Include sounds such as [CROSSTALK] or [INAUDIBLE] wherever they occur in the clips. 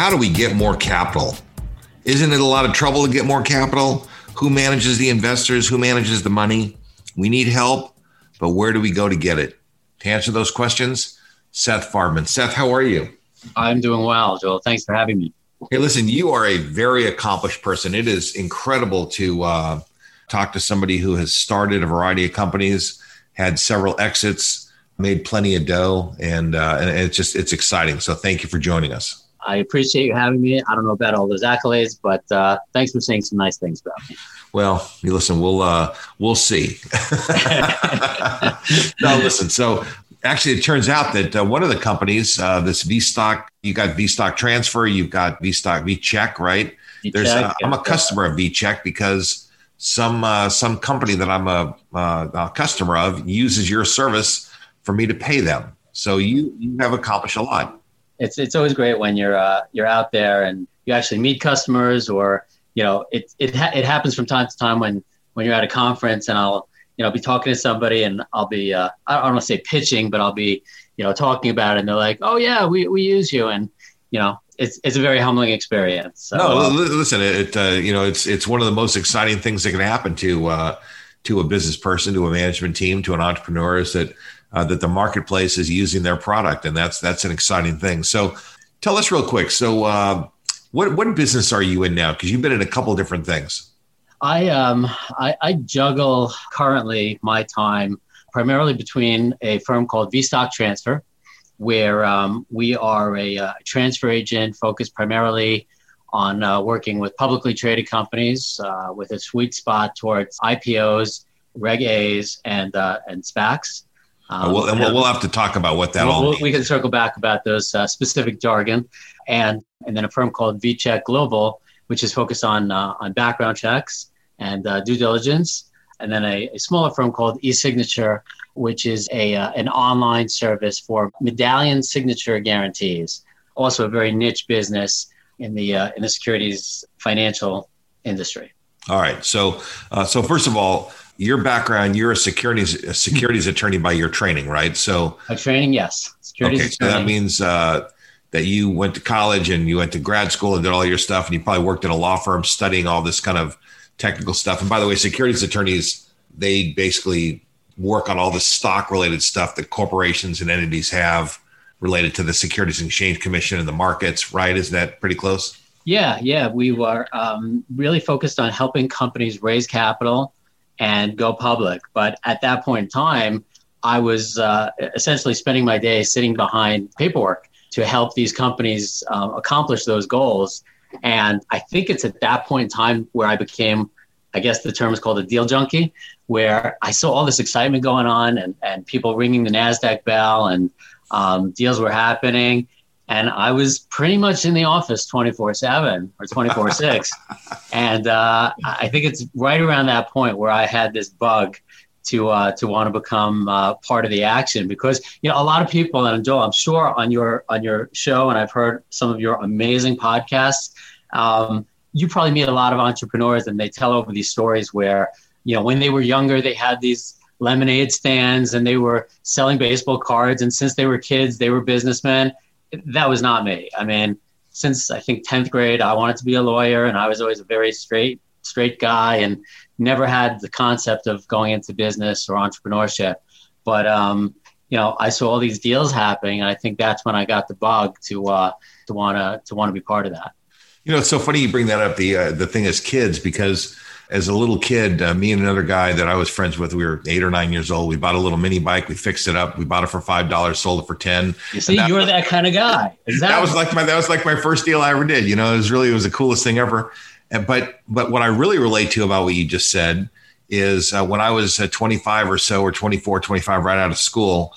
How do we get more capital? Isn't it a lot of trouble to get more capital? Who manages the investors? Who manages the money? We need help, but where do we go to get it? To answer those questions, Seth Farbman. Seth, how are you? I'm doing well, Joel. Thanks for having me. Hey, listen, you are a very accomplished person. It is incredible to uh, talk to somebody who has started a variety of companies, had several exits, made plenty of dough, and, uh, and it's just it's exciting. So thank you for joining us. I appreciate you having me. I don't know about all those accolades, but uh, thanks for saying some nice things about me. Well, you listen, we'll uh, we'll see. [LAUGHS] no, listen. So actually, it turns out that uh, one of the companies, uh, this Stock, you got V Stock Transfer, you've got V VCheck, right? V-check, There's, uh, I'm a customer of V Check because some uh, some company that I'm a, uh, a customer of uses your service for me to pay them. So you you have accomplished a lot. It's it's always great when you're uh, you're out there and you actually meet customers, or you know, it it ha- it happens from time to time when when you're at a conference and I'll you know be talking to somebody and I'll be uh, I don't want to say pitching, but I'll be you know talking about it and they're like, oh yeah, we we use you, and you know, it's it's a very humbling experience. So, No, uh, li- listen, it uh, you know it's it's one of the most exciting things that can happen to uh, to a business person, to a management team, to an entrepreneur is that uh, that the marketplace is using their product, and that's that's an exciting thing. So, tell us real quick. So, uh, what what business are you in now? Because you've been in a couple different things. I um I, I juggle currently my time primarily between a firm called VStock Transfer, where um, we are a uh, transfer agent focused primarily on uh, working with publicly traded companies uh, with a sweet spot towards IPOs, Reg A's, and uh, and SPACs. Uh, well, and we'll, we'll have to talk about what that We'll- all means. we can circle back about those uh, specific jargon, and and then a firm called VCheck Global, which is focused on uh, on background checks and uh, due diligence, and then a, a smaller firm called eSignature, which is a uh, an online service for medallion signature guarantees. Also, a very niche business in the uh, in the securities financial industry. All right. So, uh, so first of all, your background, you're a securities a securities [LAUGHS] attorney by your training, right? So, My training, yes, securities okay, so that means uh, that you went to college and you went to grad school and did all your stuff, and you probably worked at a law firm studying all this kind of technical stuff. And by the way, securities attorneys they basically work on all the stock related stuff that corporations and entities have related to the Securities and Exchange Commission and the markets, right? Is that pretty close? Yeah, yeah, we were um, really focused on helping companies raise capital and go public. But at that point in time, I was uh, essentially spending my day sitting behind paperwork to help these companies um, accomplish those goals. And I think it's at that point in time where I became, I guess the term is called a deal junkie, where I saw all this excitement going on and, and people ringing the NASDAQ bell and um, deals were happening and I was pretty much in the office 24 7 or 24 6. [LAUGHS] And uh, I think it's right around that point where I had this bug to uh, to want to become uh, part of the action because you know a lot of people and Joel I'm sure on your on your show and I've heard some of your amazing podcasts um, you probably meet a lot of entrepreneurs and they tell over these stories where you know when they were younger they had these lemonade stands and they were selling baseball cards. And since they were kids, they were businessmen. That was not me. I mean, since I think 10th grade, I wanted to be a lawyer and I was always a very straight, straight guy and never had the concept of going into business or entrepreneurship. But, um, you know, I saw all these deals happening, and I think that's when I got the bug to uh, to want to to be part of that. You know, it's so funny you bring that up. The uh, the thing as kids, because as a little kid, uh, me and another guy that I was friends with, we were eight or nine years old. We bought a little mini bike. We fixed it up. We bought it for five dollars, sold it for ten. You see, you were that kind of guy. Exactly. That was like my that was like my first deal I ever did. You know, it was really it was the coolest thing ever. And, but but what I really relate to about what you just said is uh, when I was uh, 25 or so, or 24, 25, right out of school,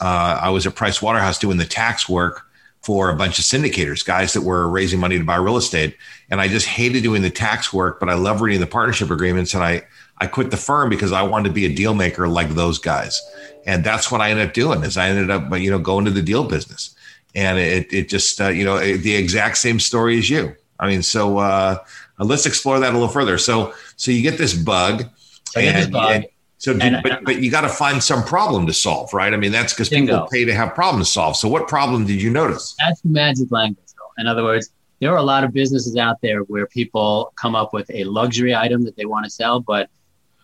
uh, I was at Price Waterhouse doing the tax work for a bunch of syndicators, guys that were raising money to buy real estate. And I just hated doing the tax work, but I love reading the partnership agreements. And I, I quit the firm because I wanted to be a deal maker like those guys. And that's what I ended up doing is I ended up, you know, going to the deal business. And it, it just, uh, you know, the exact same story as you. I mean, so uh, let's explore that a little further. So, so you get this bug. and, this bug. And, so, and, but, but you got to find some problem to solve, right? I mean, that's because people pay to have problems solved. So, what problem did you notice? That's the magic language, though. In other words, there are a lot of businesses out there where people come up with a luxury item that they want to sell, but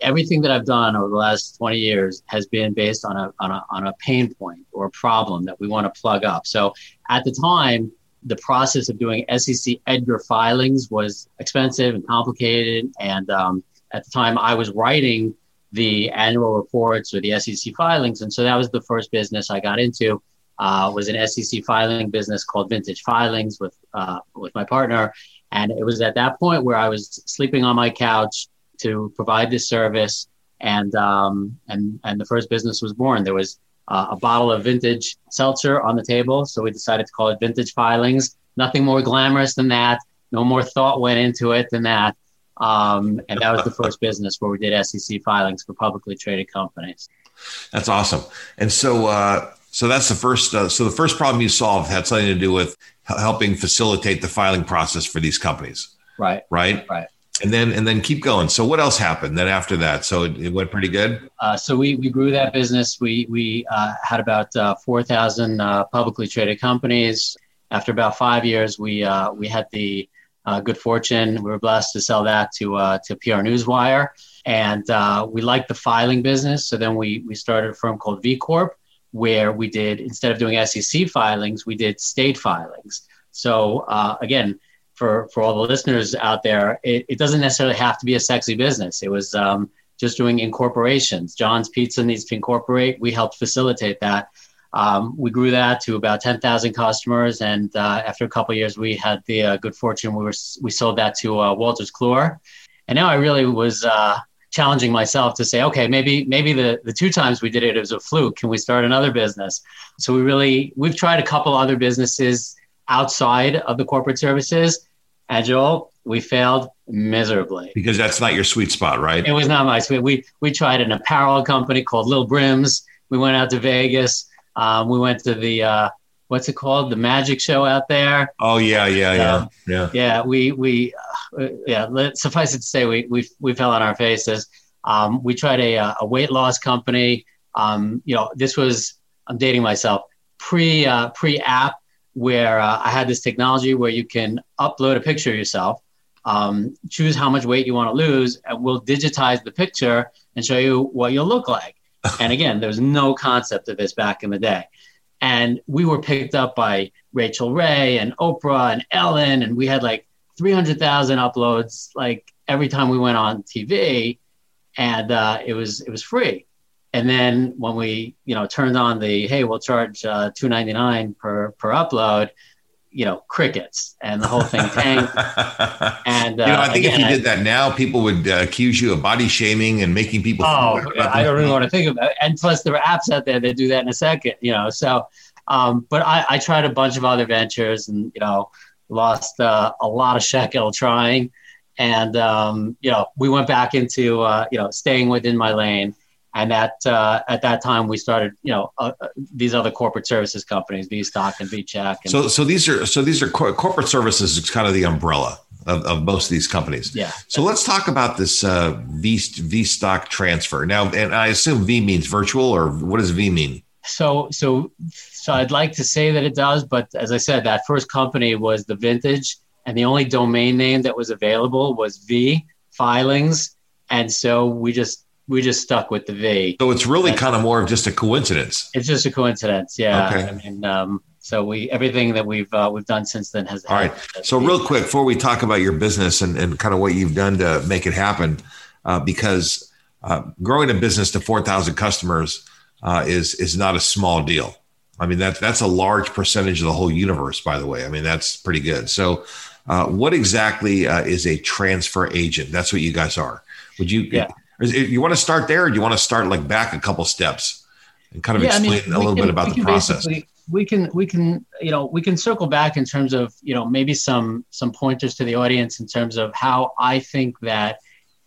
everything that I've done over the last 20 years has been based on a, on a, on a pain point or a problem that we want to plug up. So, at the time, the process of doing SEC Edgar filings was expensive and complicated. And um, at the time, I was writing the annual reports or the SEC filings. And so that was the first business I got into. Uh, was an SEC filing business called Vintage Filings with uh, with my partner, and it was at that point where I was sleeping on my couch to provide this service, and um, and and the first business was born. There was uh, a bottle of vintage seltzer on the table, so we decided to call it Vintage Filings. Nothing more glamorous than that. No more thought went into it than that. Um, and that was the first business where we did SEC filings for publicly traded companies. That's awesome. And so, uh, so that's the first. Uh, so the first problem you solved had something to do with helping facilitate the filing process for these companies. Right. Right. Right. And then and then keep going. So what else happened then after that? So it, it went pretty good. Uh, so we we grew that business. We we uh, had about uh, four thousand uh, publicly traded companies. After about five years, we uh, we had the uh, good fortune. We were blessed to sell that to uh, to PR Newswire, and uh, we liked the filing business. So then we we started a firm called V Corp, where we did instead of doing SEC filings, we did state filings. So uh, again, for for all the listeners out there, it, it, doesn't necessarily have to be a sexy business. It was um, just doing incorporations. John's Pizza needs to incorporate. We helped facilitate that. Um, we grew that to about 10,000 customers, and uh, after a couple years, we had the uh, good fortune we were we sold that to uh, Wolters Kluwer, and now I really was uh, challenging myself to say, okay, maybe maybe the the two times we did it, it was a fluke. Can we start another business? So we really we've tried a couple other businesses outside of the corporate services, agile. We failed miserably because that's not your sweet spot, right? It was not my sweet. We we tried an apparel company called Lil Brims. We went out to Vegas um, we went to the uh, what's it called, the magic show out there. Oh yeah, yeah, yeah, um, yeah. Yeah, we we uh, yeah. Let, suffice it to say, we we we fell on our faces. Um, we tried a a weight loss company. Um, you know, this was I'm dating myself pre uh, pre app where uh, I had this technology where you can upload a picture of yourself, um, choose how much weight you want to lose, and we'll digitize the picture and show you what you'll look like [LAUGHS] and again, there was no concept of this back in the day. And we were picked up by Rachael Ray and Oprah and Ellen, and we had like 300,000 uploads like every time we went on TV, and uh, it was it was free. And then when we you know turned on the hey, we'll charge uh, 2.99 per per upload, you know crickets and the whole thing tanked. and [LAUGHS] uh, you know, I think again, if you did that now, people would uh, accuse you of body shaming and making people. Oh, I don't even want to think about it. And plus, there are apps out there that do that in a second. You know, so. Um, but I, I, tried a bunch of other ventures, and you know, lost uh, a lot of shekel trying. And um, you know, we went back into uh, you know staying within my lane and at uh, at that time we started you know uh, uh these other corporate services companies vstock and vcheck and so so these are so these are cor- corporate services is kind of the umbrella of, of most of these companies. Yeah. So let's talk about this uh, V V stock transfer now. And I assume V means virtual, or what does V mean? So so so I'd like to say that it does, but as I said, that first company was the Vintage, and the only domain name that was available was V filings, and so we just we just stuck with the V. So it's really kind of more of just a coincidence. It's just a coincidence, yeah. Okay. I mean, um, so we everything that we've uh, we've done since then has. All right. So real quick, before we talk about your business and, and kind of what you've done to make it happen, uh, because uh, growing a business to four thousand customers uh, is is not a small deal. I mean that that's a large percentage of the whole universe. By the way, I mean that's pretty good. So, uh, what exactly uh, is a transfer agent? That's what you guys are. Would you? Yeah. Is it- you want to start there, or do you want to start like back a couple steps and kind of explain a little can- bit about the process? We can we can you know we can circle back in terms of you know maybe some some pointers to the audience in terms of how I think that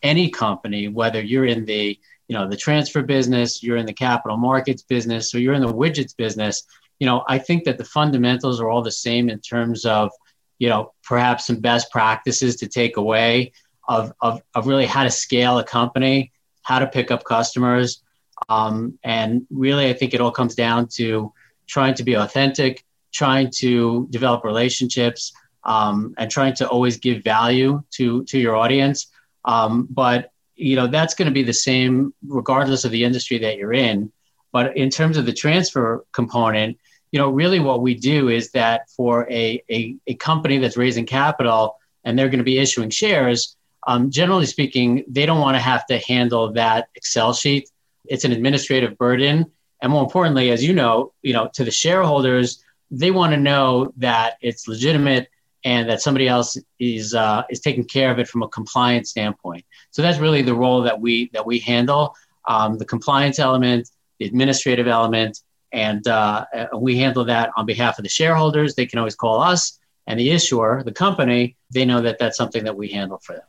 any company, whether you're in the you know the transfer business, you're in the capital markets business, or you're in the widgets business, you know I think that the fundamentals are all the same in terms of you know perhaps some best practices to take away of of, of really how to scale a company, how to pick up customers, um, and really I think it all comes down to trying to be authentic, trying to develop relationships, um, and trying to always give value to to your audience. Um, but you know that's going to be the same regardless of the industry that you're in. But in terms of the transfer component, you know, really what we do is that for a, a, a company that's raising capital and they're going to be issuing shares, um, generally speaking, they don't want to have to handle that Excel sheet. It's an administrative burden. And more importantly, as you know, you know, to the shareholders, they want to know that it's legitimate and that somebody else is uh, is taking care of it from a compliance standpoint. So that's really the role that we that we handle: um, the compliance element, the administrative element, and uh, we handle that on behalf of the shareholders. They can always call us, and the issuer, the company, they know that that's something that we handle for them.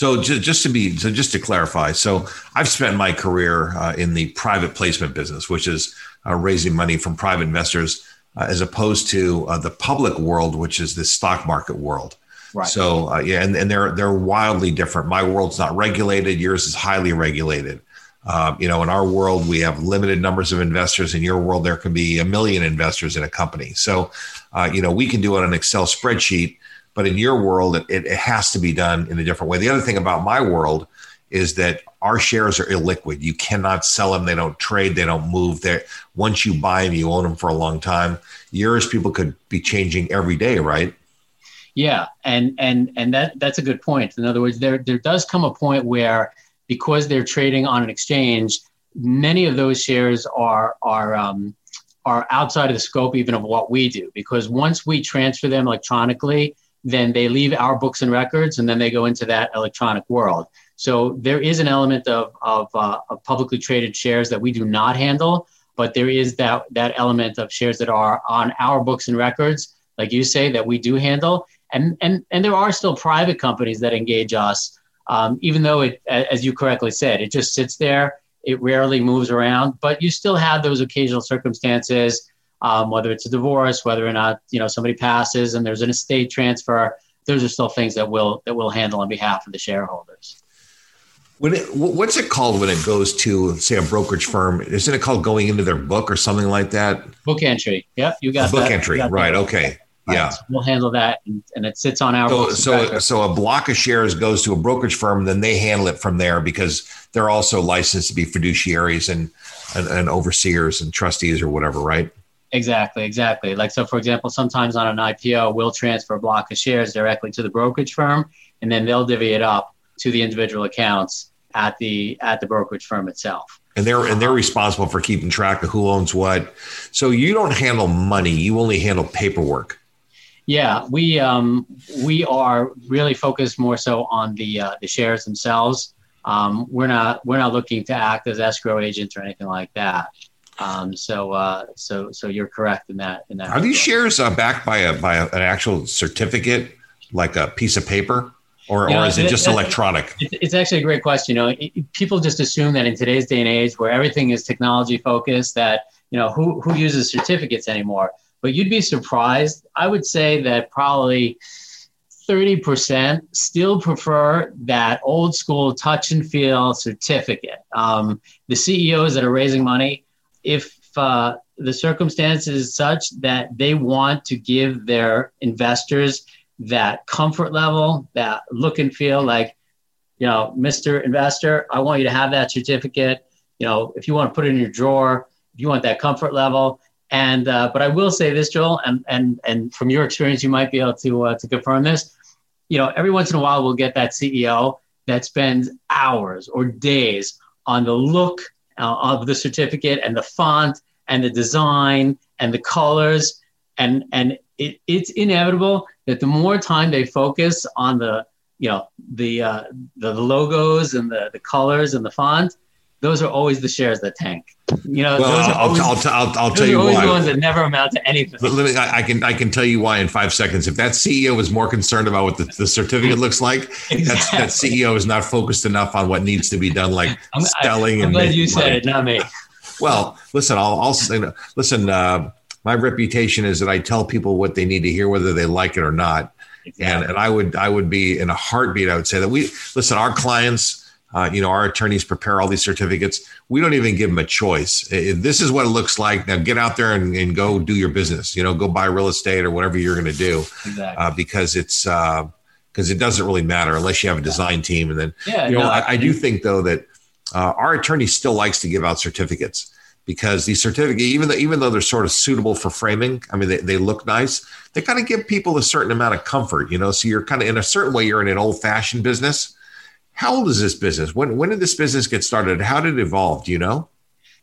So just, just to be so just to clarify, so I've spent my career uh, in the private placement business, which is uh, raising money from private investors, uh, as opposed to uh, the public world, which is the stock market world. Right. So uh, yeah, and, and they're they're wildly different. My world's not regulated. Yours is highly regulated. Um, you know, in our world, we have limited numbers of investors. In your world, there can be a million investors in a company. So, uh, you know, we can do it on an Excel spreadsheet, but in your world, it, it has to be done in a different way. The other thing about my world is that our shares are illiquid. You cannot sell them. They don't trade. They don't move. They once you buy them, you own them for a long time. Yours, people could be changing every day, right? Yeah, and and and that that's a good point. In other words, there there does come a point where because they're trading on an exchange, many of those shares are are um, are outside of the scope even of what we do. Because once we transfer them electronically, then they leave our books and records, and then they go into that electronic world. So there is an element of of, uh, of publicly traded shares that we do not handle, but there is that that element of shares that are on our books and records, like you say, that we do handle. And and and there are still private companies that engage us um, even though it, as you correctly said, it just sits there. It rarely moves around, but you still have those occasional circumstances, um, whether it's a divorce, whether or not you know somebody passes and there's an estate transfer. Those are still things that we'll that we'll handle on behalf of the shareholders. When it, what's it called when it goes to say a brokerage firm? Isn't it called going into their book or something like that? Book entry. Yep, you got A book that. entry, got right? that. Okay, Right, yeah. so we'll handle that, and, and it sits on our So, so, so a block of shares goes to a brokerage firm, then they handle it from there because they're also licensed to be fiduciaries and, and, and overseers and trustees or whatever, right? Exactly, exactly. Like so, for example, sometimes on an IPO, we'll transfer a block of shares directly to the brokerage firm, and then they'll divvy it up to the individual accounts at the at the brokerage firm itself. And they're and they're responsible for keeping track of who owns what. So you don't handle money; you only handle paperwork. Yeah, we um, we are really focused more so on the uh, the shares themselves. Um, we're not we're not looking to act as escrow agents or anything like that. Um, so uh, so so you're correct in that in that. Are these shares uh, backed by a by a, an actual certificate, like a piece of paper, or, Yeah, or is it that- just electronic? It's, it's actually a great question. You know, it, it- people just assume that in today's day and age, where everything is technology focused, that you know who who uses certificates anymore. But you'd be surprised. I would say that probably 30% still prefer that old school touch and feel certificate. Um, the CEOs that are raising money, if uh, the circumstances is such that they want to give their investors that comfort level, that look and feel like, you know, Mr. Investor, I want you to have that certificate. You know, if you want to put it in your drawer, if you want that comfort level. And uh, but I will say this, Joel, and and and from your experience, you might be able to uh, to confirm this. You know, every once in a while, we'll get that CEO that spends hours or days on the look uh, of the certificate and the font and the design and the colors. And and it, it's inevitable that the more time they focus on the you know the uh, the logos and the the colors and the font those are always the shares that tank. You know, well, those are I'll, always, I'll, I'll, I'll tell you always why. the ones that never amount to anything. Me, I I can I can tell you why in five seconds. If that CEO is more concerned about what the, the certificate looks like, that's, that CEO is not focused enough on what needs to be done, like [LAUGHS] I'm, selling I, I'm and glad you said money. it, not me. Well, listen, I'll, I'll say, listen. Uh, my reputation is that I tell people what they need to hear, whether they like it or not. And, and I would I would be in a heartbeat. I would say that we listen. Our clients, uh, you know, our attorneys prepare all these certificates. We don't even give them a choice. If this is what it looks like. Now get out there and, and go do your business. You know, go buy real estate or whatever you're going to do, Exactly. uh, because it's because it doesn't really matter unless you have a design team. And then yeah, you know, no, I, I do think though that uh, our attorney still likes to give out certificates because these certificates, even though even though they're sort of suitable for framing, I mean, they, they look nice. They kind of give people a certain amount of comfort, you know. So you're kind of in a certain way, you're in an old fashioned business. How old is this business? When when did this business get started? How did it evolve? Do you know?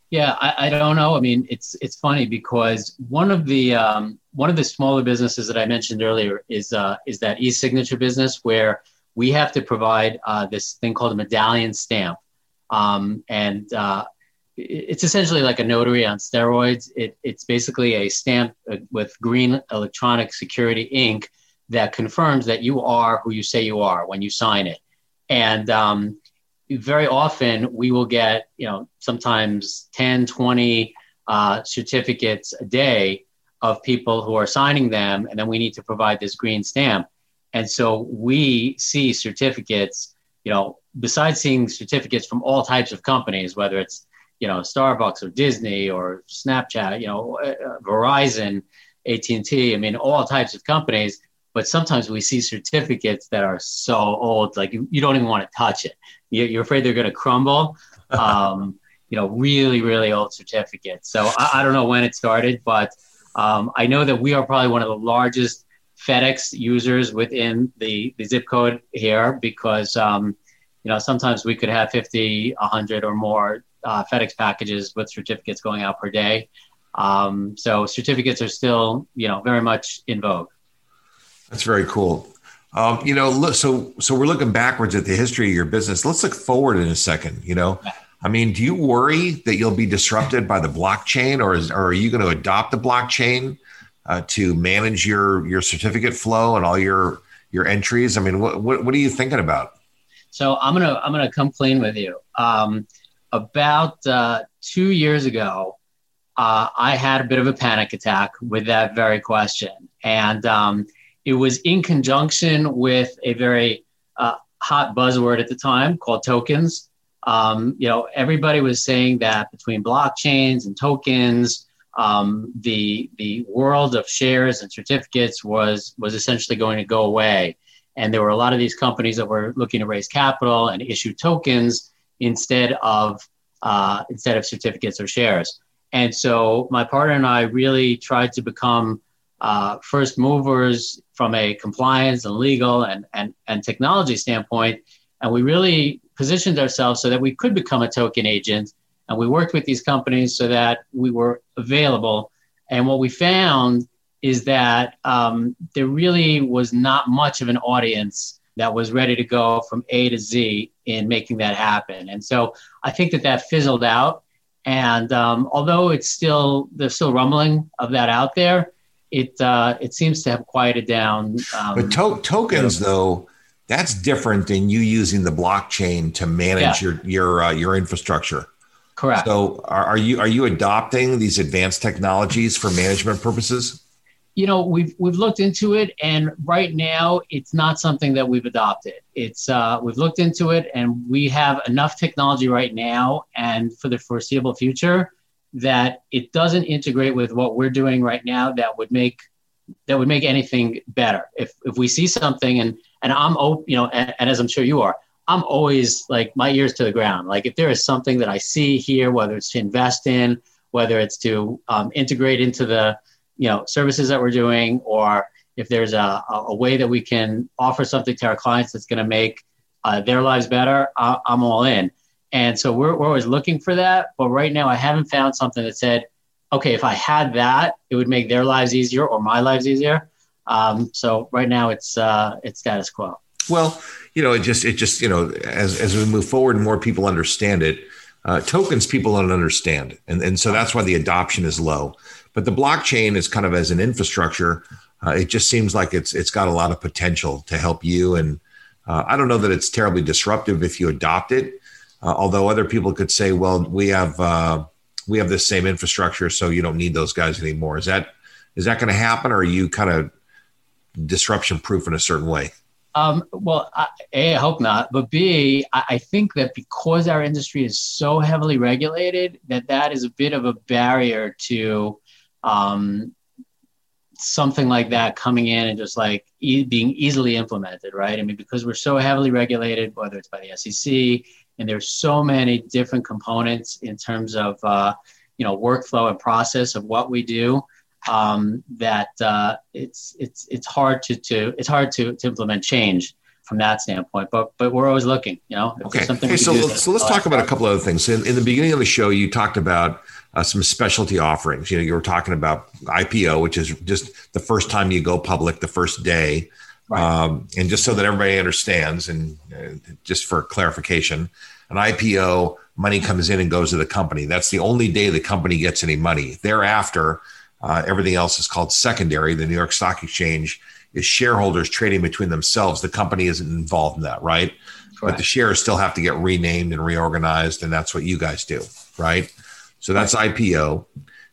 Yeah, I, I don't know. I mean, it's it's funny because one of the um, one of the smaller businesses that I mentioned earlier is uh, is that e-signature business where we have to provide uh, this thing called a medallion stamp, um, and uh, it's essentially like a notary on steroids. It, it's basically a stamp uh, with green electronic security ink that confirms that you are who you say you are when you sign it, and um, very often we will get, you know, sometimes 10, 20 uh, certificates a day of people who are signing them, and then we need to provide this green stamp. And so we see certificates, you know, besides seeing certificates from all types of companies, whether it's, you know, Starbucks or Disney or Snapchat, you know, uh, Verizon, AT&T, I mean, all types of companies. But sometimes we see certificates that are so old, like you, you don't even want to touch it you- you're afraid they're going to crumble. [LAUGHS] Um, you know, really, really old certificates. So I, I don't know when it started, but um, I know that we are probably one of the largest FedEx users within the, the zip code here because, um, you know, sometimes we could have 50, 100 or more uh, FedEx packages with certificates going out per day. Um, so certificates are still, you know, very much in vogue. That's very cool. Um, you know, look, so so we're looking backwards at the history of your business. Let's look forward in a second. You know, I mean, do you worry that you'll be disrupted by the blockchain, or is or are you going to adopt the blockchain uh, to manage your your certificate flow and all your your entries? I mean, what what, what are you thinking about? So I'm gonna I'm gonna come clean with you. Um, about uh, two years ago, uh, I had a bit of a panic attack with that very question, and um, it was in conjunction with a very uh, hot buzzword at the time called tokens. Um, you know, everybody was saying that between blockchains and tokens, um, the the world of shares and certificates was was essentially going to go away and there were a lot of these companies that were looking to raise capital and issue tokens instead of uh, instead of certificates or shares. And so my partner and I really tried to become uh, first movers from a compliance and legal and, and, and technology standpoint. And we really positioned ourselves so that we could become a token agent. And we worked with these companies so that we were available. And what we found is that um, there really was not much of an audience that was ready to go from A to Z in making that happen. And so I think that that fizzled out. And um, although it's still there's still rumbling of that out there, it uh, it seems to have quieted down. Um, But to- tokens, though, that's different than you using the blockchain to manage your your uh, your infrastructure. correct. So, are, are you are you adopting these advanced technologies for management purposes? you know, we've we've looked into it, and right now it's not something that we've adopted. It's uh, we've looked into it, and we have enough technology right now, and for the foreseeable future, that it doesn't integrate with what we're doing right now. That would make that would make anything better. If if we see something, and and I'm you know, and, and as I'm sure you are, I'm always like my ears to the ground. Like if there is something that I see here, whether it's to invest in, whether it's to um, integrate into the you know services that we're doing or if there's a, a way that we can offer something to our clients that's going to make uh, their lives better I, am all in and so we're, we're always looking for that but right now i haven't found something that said okay if i had that it would make their lives easier or my lives easier um, so right now it's uh, it's status quo well you know it just it just you know as, as we move forward and more people understand it uh, tokens people don't understand and, and so that's why the adoption is low but the blockchain is kind of as an infrastructure. Uh, it just seems like it's it's got a lot of potential to help you. And uh, I don't know that it's terribly disruptive if you adopt it. Uh, although other people could say, well, we have uh, we have this same infrastructure, so you don't need those guys anymore. Is that is that going to happen, or are you kind of disruption proof in a certain way? Um, well, A, I hope not. But B, I, I think that because our industry is so heavily regulated, that that is a bit of a barrier to um, something like that coming in and just like e- being easily implemented, right? I mean, because we're so heavily regulated, whether it's by the SEC, and there's so many different components in terms of uh, you know workflow and process of what we do um, that uh, it's it's it's hard to to it's hard to, to implement change from that standpoint. But but we're always looking, you know. Okay. okay so let's, so let's talk about a couple other things. In, in the beginning of the show, you talked about uh, some specialty offerings. You know, you were talking about IPO, which is just the first time you go public, the first day. Right. Um, and just so that everybody understands, and uh, just for clarification, an IPO money comes in and goes to the company. That's the only day the company gets any money. Thereafter, uh, everything else is called secondary. The New York Stock Exchange is shareholders trading between themselves. The company isn't involved in that, right? Correct. But the shares still have to get renamed and reorganized, and that's what you guys do, right? So that's IPO.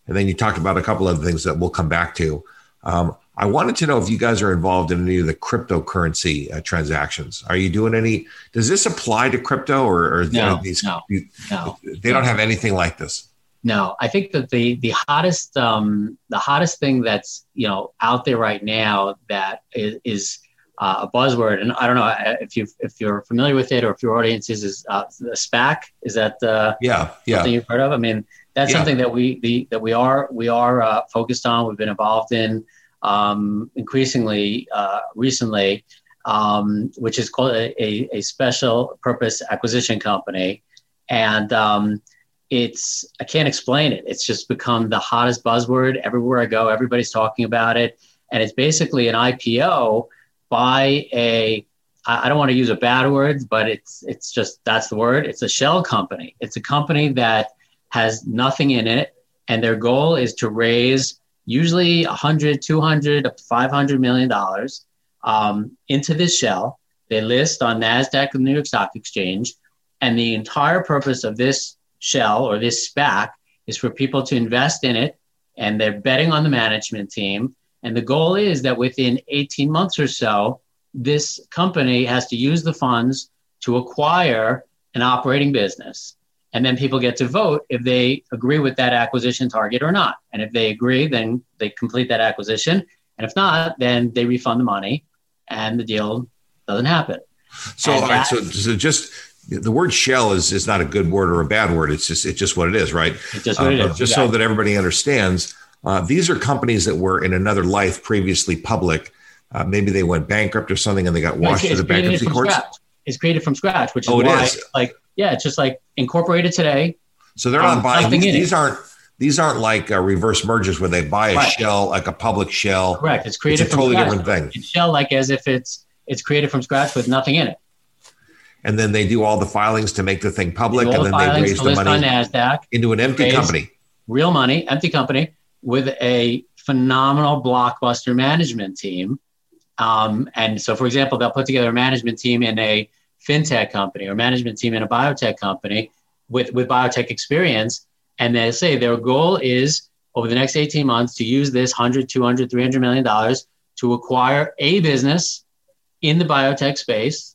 And then you talked about a couple of things that we'll come back to. Um, I wanted to know if you guys are involved in any of the cryptocurrency uh, transactions. Are you doing any? Does this apply to crypto, or, or no, these? No, you, no, they don't have anything like this. No, I think that the the hottest um, the hottest thing that's you know out there right now that is, is uh, a buzzword, and I don't know uh, if you if you're familiar with it or if your audience is is uh, the SPAC. Is that uh, yeah yeah something you've heard of? I mean, that's yeah. something that we the, that we are we are uh, focused on. We've been involved in um, increasingly uh, recently, um, which is called a, a, a, special purpose acquisition company, and um, it's I can't explain it. It's just become the hottest buzzword everywhere I go. Everybody's talking about it, and it's basically an IPO by a I don't want to use a bad word, but it's it's just that's the word. It's a shell company. It's a company that has nothing in it, and their goal is to raise usually 100, 200, up to 500 million dollars um, into this shell. They list on Nasdaq and the New York Stock Exchange, and the entire purpose of this shell or this SPAC is for people to invest in it, and they're betting on the management team and the goal is that within 18 months or so, this company has to use the funds to acquire an operating business. And then people get to vote if they agree with that acquisition target or not. And if they agree, then they complete that acquisition. And if not, then they refund the money and the deal doesn't happen. So, all right, so, so just the word shell is, is not a good word or a bad word. It's just it's just what it is, right? It's just what uh, is. Just exactly. so that everybody understands, uh, these are companies that were in another life previously public. Uh, maybe they went bankrupt or something and they got washed to the bankruptcy courts. Scratch. It's created from scratch, which is oh, why, like, yeah, it's just like incorporated today. So they're not um, buying these, these aren't these aren't like uh, reverse mergers where they buy a right. shell like a public shell. Correct. It's created it's a totally different thing. It's shell like as if it's it's created from scratch with nothing in it. And then they do all the filings to make the thing public, and then the they raise the money on NASDAQ into an empty company. Real money, empty company with a phenomenal blockbuster management team. Um, and so, for example, they'll put together a management team in a fintech company or management team in a biotech company with, with biotech experience. And they say their goal is over the next 18 months to use this 100, 200, 300 million dollars to acquire a business in the biotech space.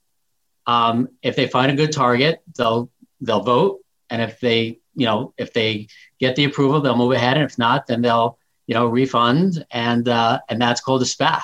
Um, if they find a good target, they'll they'll vote, and if they you know if they get the approval, they'll move ahead, and if not, then they'll you know refund, and uh, and that's called a SPAC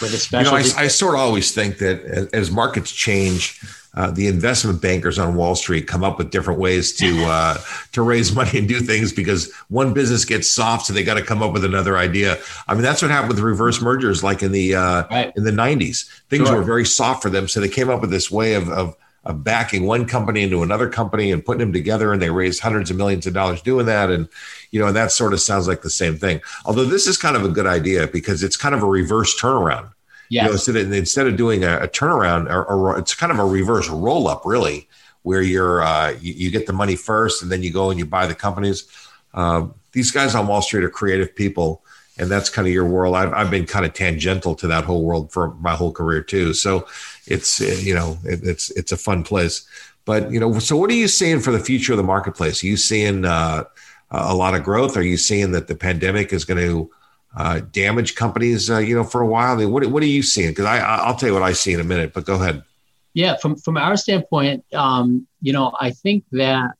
with a special. You know, I, I sort of always think that as, markets change uh, the investment bankers on Wall Street come up with different ways to [LAUGHS] uh, to raise money and do things because one business gets soft, so they got to come up with another idea. I mean, that's what happened with reverse mergers, like in the uh, right. in the '90s. Things sure. were very soft for them, so they came up with this way of, of of backing one company into another company and putting them together, and they raised hundreds of millions of dollars doing that. And you know, and that sort of sounds like the same thing. Although this is kind of a good idea because it's kind of a reverse turnaround yeah. You know, instead of, instead of doing a, a turnaround, or, or, it's kind of a reverse roll up, really, where you're uh, you, you, get the money first and then you go and you buy the companies. Uh, these guys on Wall Street are creative people, and that's kind of your world. I've, I've been kind of tangential to that whole world for my whole career too. So it's you know it, it's it's a fun place. But you know, so what are you seeing for the future of the marketplace? Are you seeing uh, a lot of growth? Are you seeing that the pandemic is going to uh, damage companies, uh, you know, for a while? I mean, what, what are you seeing? Because I, I'll tell you what I see in a minute, but go ahead. Yeah, from, from our standpoint, um, you know, I think that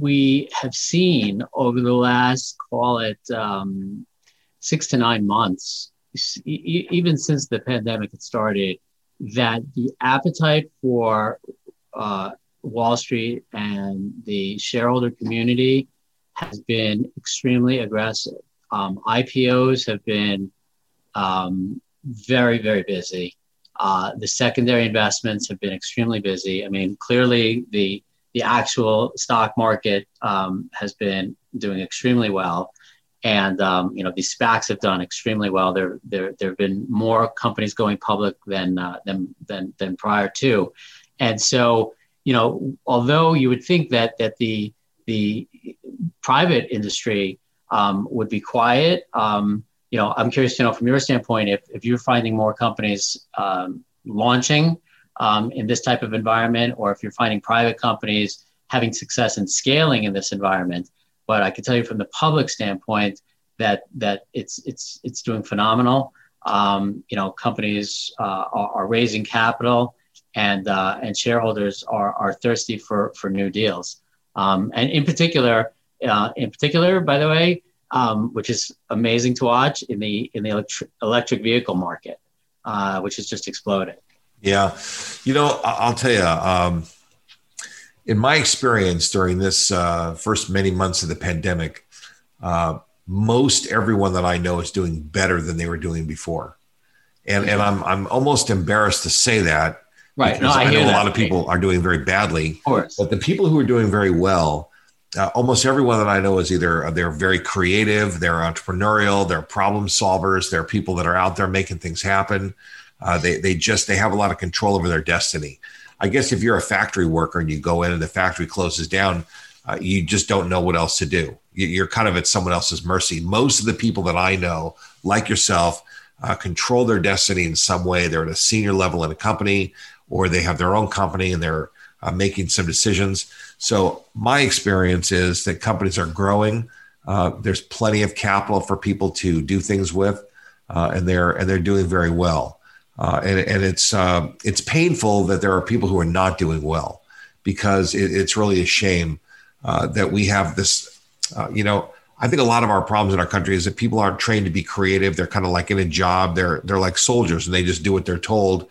we have seen over the last, call it um, six to nine months, even since the pandemic had started, that the appetite for uh, Wall Street and the shareholder community has been extremely aggressive. Um, IPOs have been um, very, very busy. Uh, the secondary investments have been extremely busy. I mean, clearly the the actual stock market um, has been doing extremely well, and um, you know these SPACs have done extremely well. There, there, there have been more companies going public than uh, than than than prior to, and so you know, although you would think that that the the private industry um, would be quiet. Um, you know, I'm curious to know from your standpoint if, if you're finding more companies um, launching um, in this type of environment, or if you're finding private companies having success in scaling in this environment. But I can tell you from the public standpoint that that it's it's it's doing phenomenal. Um, you know, companies uh, are, are, raising capital, and uh, and shareholders are are thirsty for for new deals. Um, and in particular, uh, in particular, by the way, um, which is amazing to watch in the in the electri- electric vehicle market, uh, which has just exploded. Yeah, you know, I'll tell you. In my experience during this uh, first many months of the pandemic, uh, most everyone that I know is doing better than they were doing before, and and I'm I'm almost embarrassed to say that. Right. No, I, I know a lot of people are doing very badly. Of course. But the people who are doing very well uh, almost everyone that I know is either uh, they're very creative, they're entrepreneurial, they're problem solvers, they're people that are out there making things happen. Uh, they they just they have a lot of control over their destiny. I guess if you're a factory worker and you go in and the factory closes down, uh, you just don't know what else to do. You're kind of at someone else's mercy. Most of the people that I know, like yourself, uh, control their destiny in some way. They're at a senior level in a company, or they have their own company and they're uh, making some decisions. So my experience is that companies are growing. Uh, there's plenty of capital for people to do things with, uh, and they're and they're doing very well. Uh, and and it's uh, it's painful that there are people who are not doing well because it, it's really a shame uh, that we have this. you know, I think a lot of our problems in our country is that people aren't trained to be creative. They're kind of like in a job. They're they're like soldiers, and they just do what they're told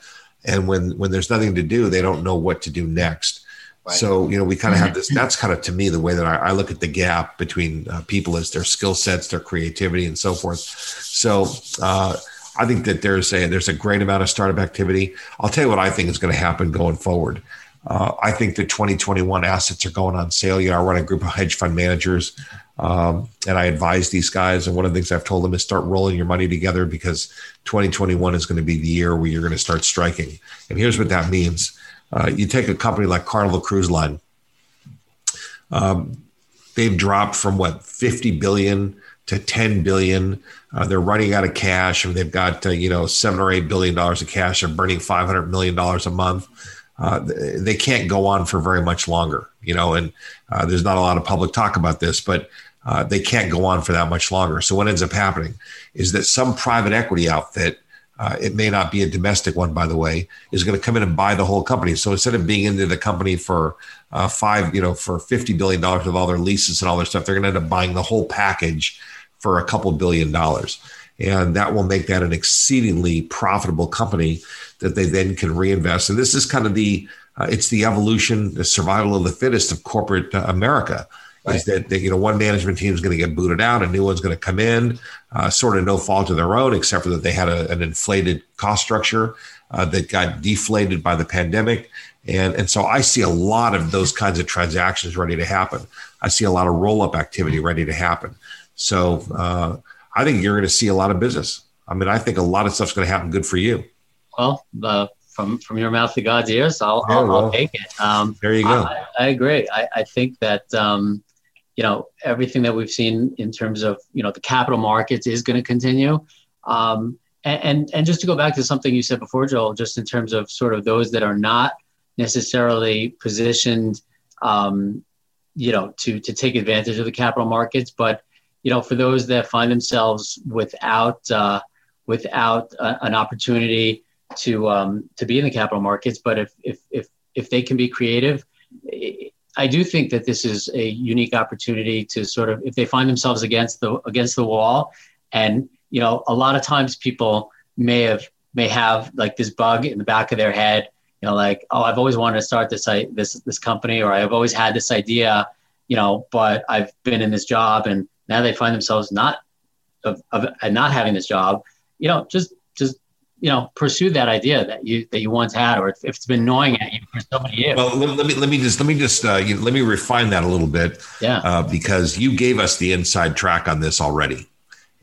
and when when there's nothing to do they don't know what to do next right. so you know we kind of have this that's kind of to me the way that i, I look at the gap between uh, people is their skill sets their creativity and so forth so uh, i think that there's a there's a great amount of startup activity i'll tell you what i think is going to happen going forward uh, I think the 2021 assets are going on sale. You know, I run a group of hedge fund managers um, and I advise these guys. And one of the things I've told them is start rolling your money together because 2021 is going to be the year where you're going to start striking. And here's what that means uh, you take a company like Carnival Cruise Line, um, they've dropped from what, 50 billion to 10 billion. Uh, they're running out of cash and they've got, uh, you know, seven or eight billion dollars of cash. They're burning $500 million a month. Uh, they can't go on for very much longer, you know, and uh, there's not a lot of public talk about this, but uh, they can't go on for that much longer. So what ends up happening is that some private equity outfit, uh, it may not be a domestic one, by the way, is going to come in and buy the whole company. So instead of being into the company for uh, five, you know, for fifty billion dollars with all their leases and all their stuff, they're going to end up buying the whole package for a couple billion dollars, and that will make that an exceedingly profitable company that they then can reinvest. And this is kind of the uh, it's the evolution, the survival of the fittest of corporate uh, America. Right. Is that, that, you know one management team is going to get booted out, a new one's going to come in, uh, sort of no fault of their own, except for that they had a, an inflated cost structure uh, that got deflated by the pandemic, and and so I see a lot of those kinds of transactions ready to happen. I see a lot of roll up activity ready to happen. So uh, I think you're going to see a lot of business. I mean, I think a lot of stuff's going to happen good for you. Well, the from from your mouth to God's ears, I'll, yeah, I'll, well, I'll, take it. Um, there you go. I, I agree. I, I, think that um, you know everything that we've seen in terms of you know the capital markets is going to continue. Um, and, and, and just to go back to something you said before, Joel, just in terms of sort of those that are not necessarily positioned, um, you know, to to take advantage of the capital markets, but you know, for those that find themselves without uh, without a, an opportunity to um, to be in the capital markets. But if if if if they can be creative, I do think that this is a unique opportunity to sort of if they find themselves against the against the wall, and you know a lot of times people may have may have like this bug in the back of their head, you know, like oh I've always wanted to start this this this company or I've always had this idea, you know, but I've been in this job and now they find themselves not of, of not having this job, you know, just just you know pursue that idea that you that you once had or if it's been gnawing at you for so many years. Well let, me let me just let me just uh, you, let me refine that a little bit. Yeah. Uh, because you gave us the inside track on this already.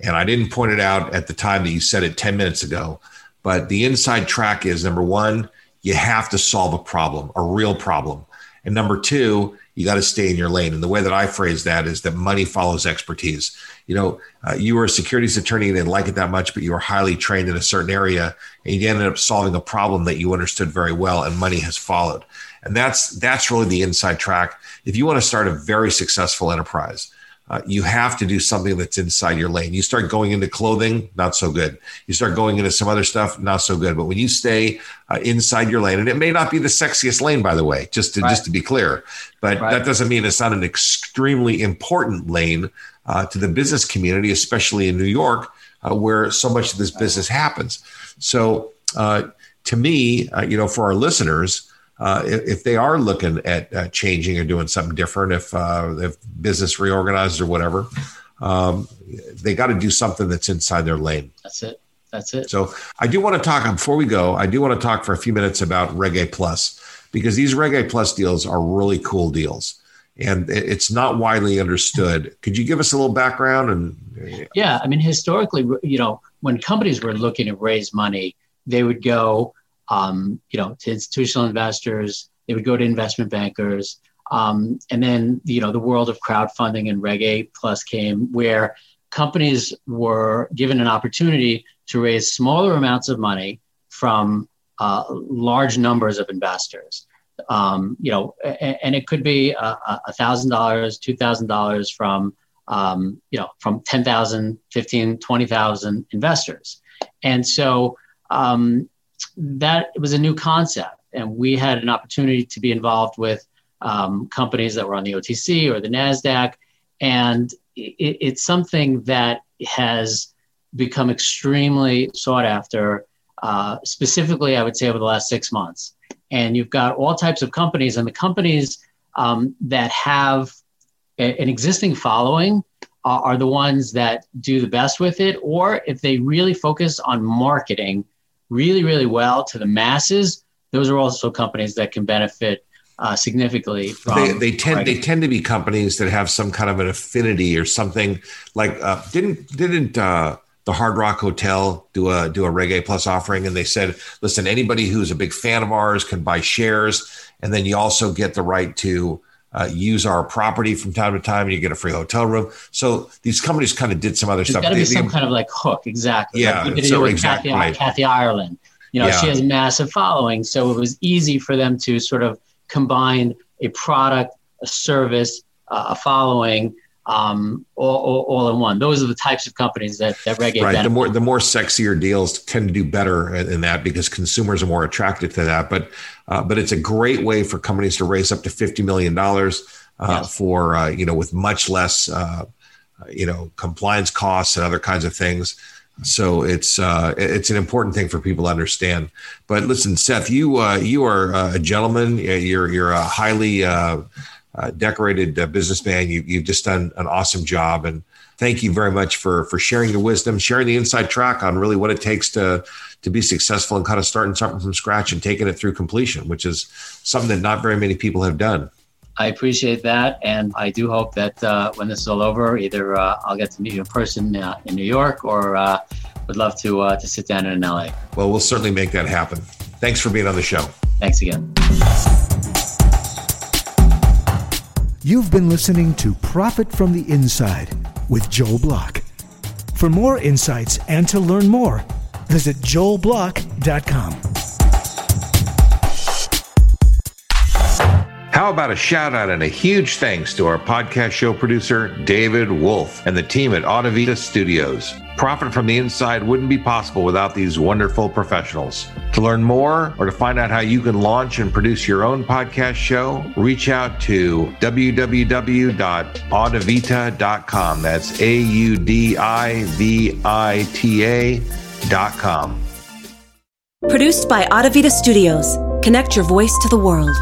And i didn't point it out at the time that you said it 10 minutes ago but the inside track is number one you have to solve a problem a real problem and number two you got to stay in your lane. And the way that I phrase that is that money follows expertise. You know, uh, you were a securities attorney and didn't like it that much, but you were highly trained in a certain area, and you ended up solving a problem that you understood very well, and money has followed. And that's that's really the inside track. If you want to start a very successful enterprise, uh, you have to do something that's inside your lane. You start going into clothing, not so good. You start going into some other stuff, not so good. But when you stay uh, inside your lane, and it may not be the sexiest lane, by the way, just to right. just to be clear, but right. that doesn't mean it's not an extremely important lane uh, to the business community, especially in New York, uh, where so much of this business happens. So, uh, to me, uh, you know, for our listeners uh, if, they are looking at uh, changing or doing something different, if uh, if business reorganizes or whatever, um, they got to do something that's inside their lane. That's it. That's it. So I do want to talk before we go. I do want to talk for a few minutes about Reg A Plus because these Reg A Plus deals are really cool deals, and it's not widely understood. Could you give us a little background? And yeah, I mean, historically, you know, when companies were looking to raise money, they would go um, you know, to institutional investors. They would go to investment bankers. Um, and then, you know, the world of crowdfunding and Reg A Plus came where companies were given an opportunity to raise smaller amounts of money from uh, large numbers of investors. Um, you know, and, and, it could be a thousand dollars, two thousand dollars from, um, you know, from 10,000, 15, 20,000 investors. And so, um, that was a new concept, and we had an opportunity to be involved with um, companies that were on the OTC or the Nasdaq, and it, it's something that has become extremely sought after. Uh, specifically, I would say over the last six months, and you've got all types of companies, and the companies um, that have a, an existing following are the ones that do the best with it, or if they really focus on marketing really, really well to the masses, those are also companies that can benefit uh, significantly. they, they tend they tend to be companies that have some kind of an affinity or something like uh, didn't didn't uh, the Hard Rock Hotel do a do a Reg A Plus offering, and they said, listen, anybody who's a big fan of ours can buy shares, and then you also get the right to uh, use our property from time to time, and you get a free hotel room. So these companies kind of did some other There's stuff. Got to be some kind of like hook, exactly. Yeah, like so exactly. Kathy, right. Kathy Ireland. You know, yeah. she has a massive following, so it was easy for them to sort of combine a product, a service, uh, a following um, all, all, all, in one. Those are the types of companies that, that Reg right. The more the more sexier deals tend to do better in that because consumers are more attracted to that. But uh, but it's a great way for companies to raise up to fifty million dollars uh, yes. for uh, you know with much less uh, you know compliance costs and other kinds of things. So it's uh, it's an important thing for people to understand. But listen, Seth, you uh, you are a gentleman. You're you're a highly uh, decorated uh, businessman. You, you've just done an awesome job, and thank you very much for for sharing your wisdom, sharing the inside track on really what it takes to to be successful and kind of starting something from scratch and taking it through completion, which is something that not very many people have done. I appreciate that, and I do hope that uh, when this is all over, either uh, I'll get to meet you in person uh, in New York, or uh, would love to uh, to sit down in LA. Well, we'll certainly make that happen. Thanks for being on the show. Thanks again. You've been listening to Profit from the Inside with Joel Block. For more insights and to learn more, visit joelblock.com. How about a shout out and a huge thanks to our podcast show producer, David Wolf, and the team at Audivita Studios. Profit from the inside wouldn't be possible without these wonderful professionals. To learn more or to find out how you can launch and produce your own podcast show, reach out to www.audivita.com. That's A U D I V I T A.com. Produced by Audivita Studios. Connect your voice to the world.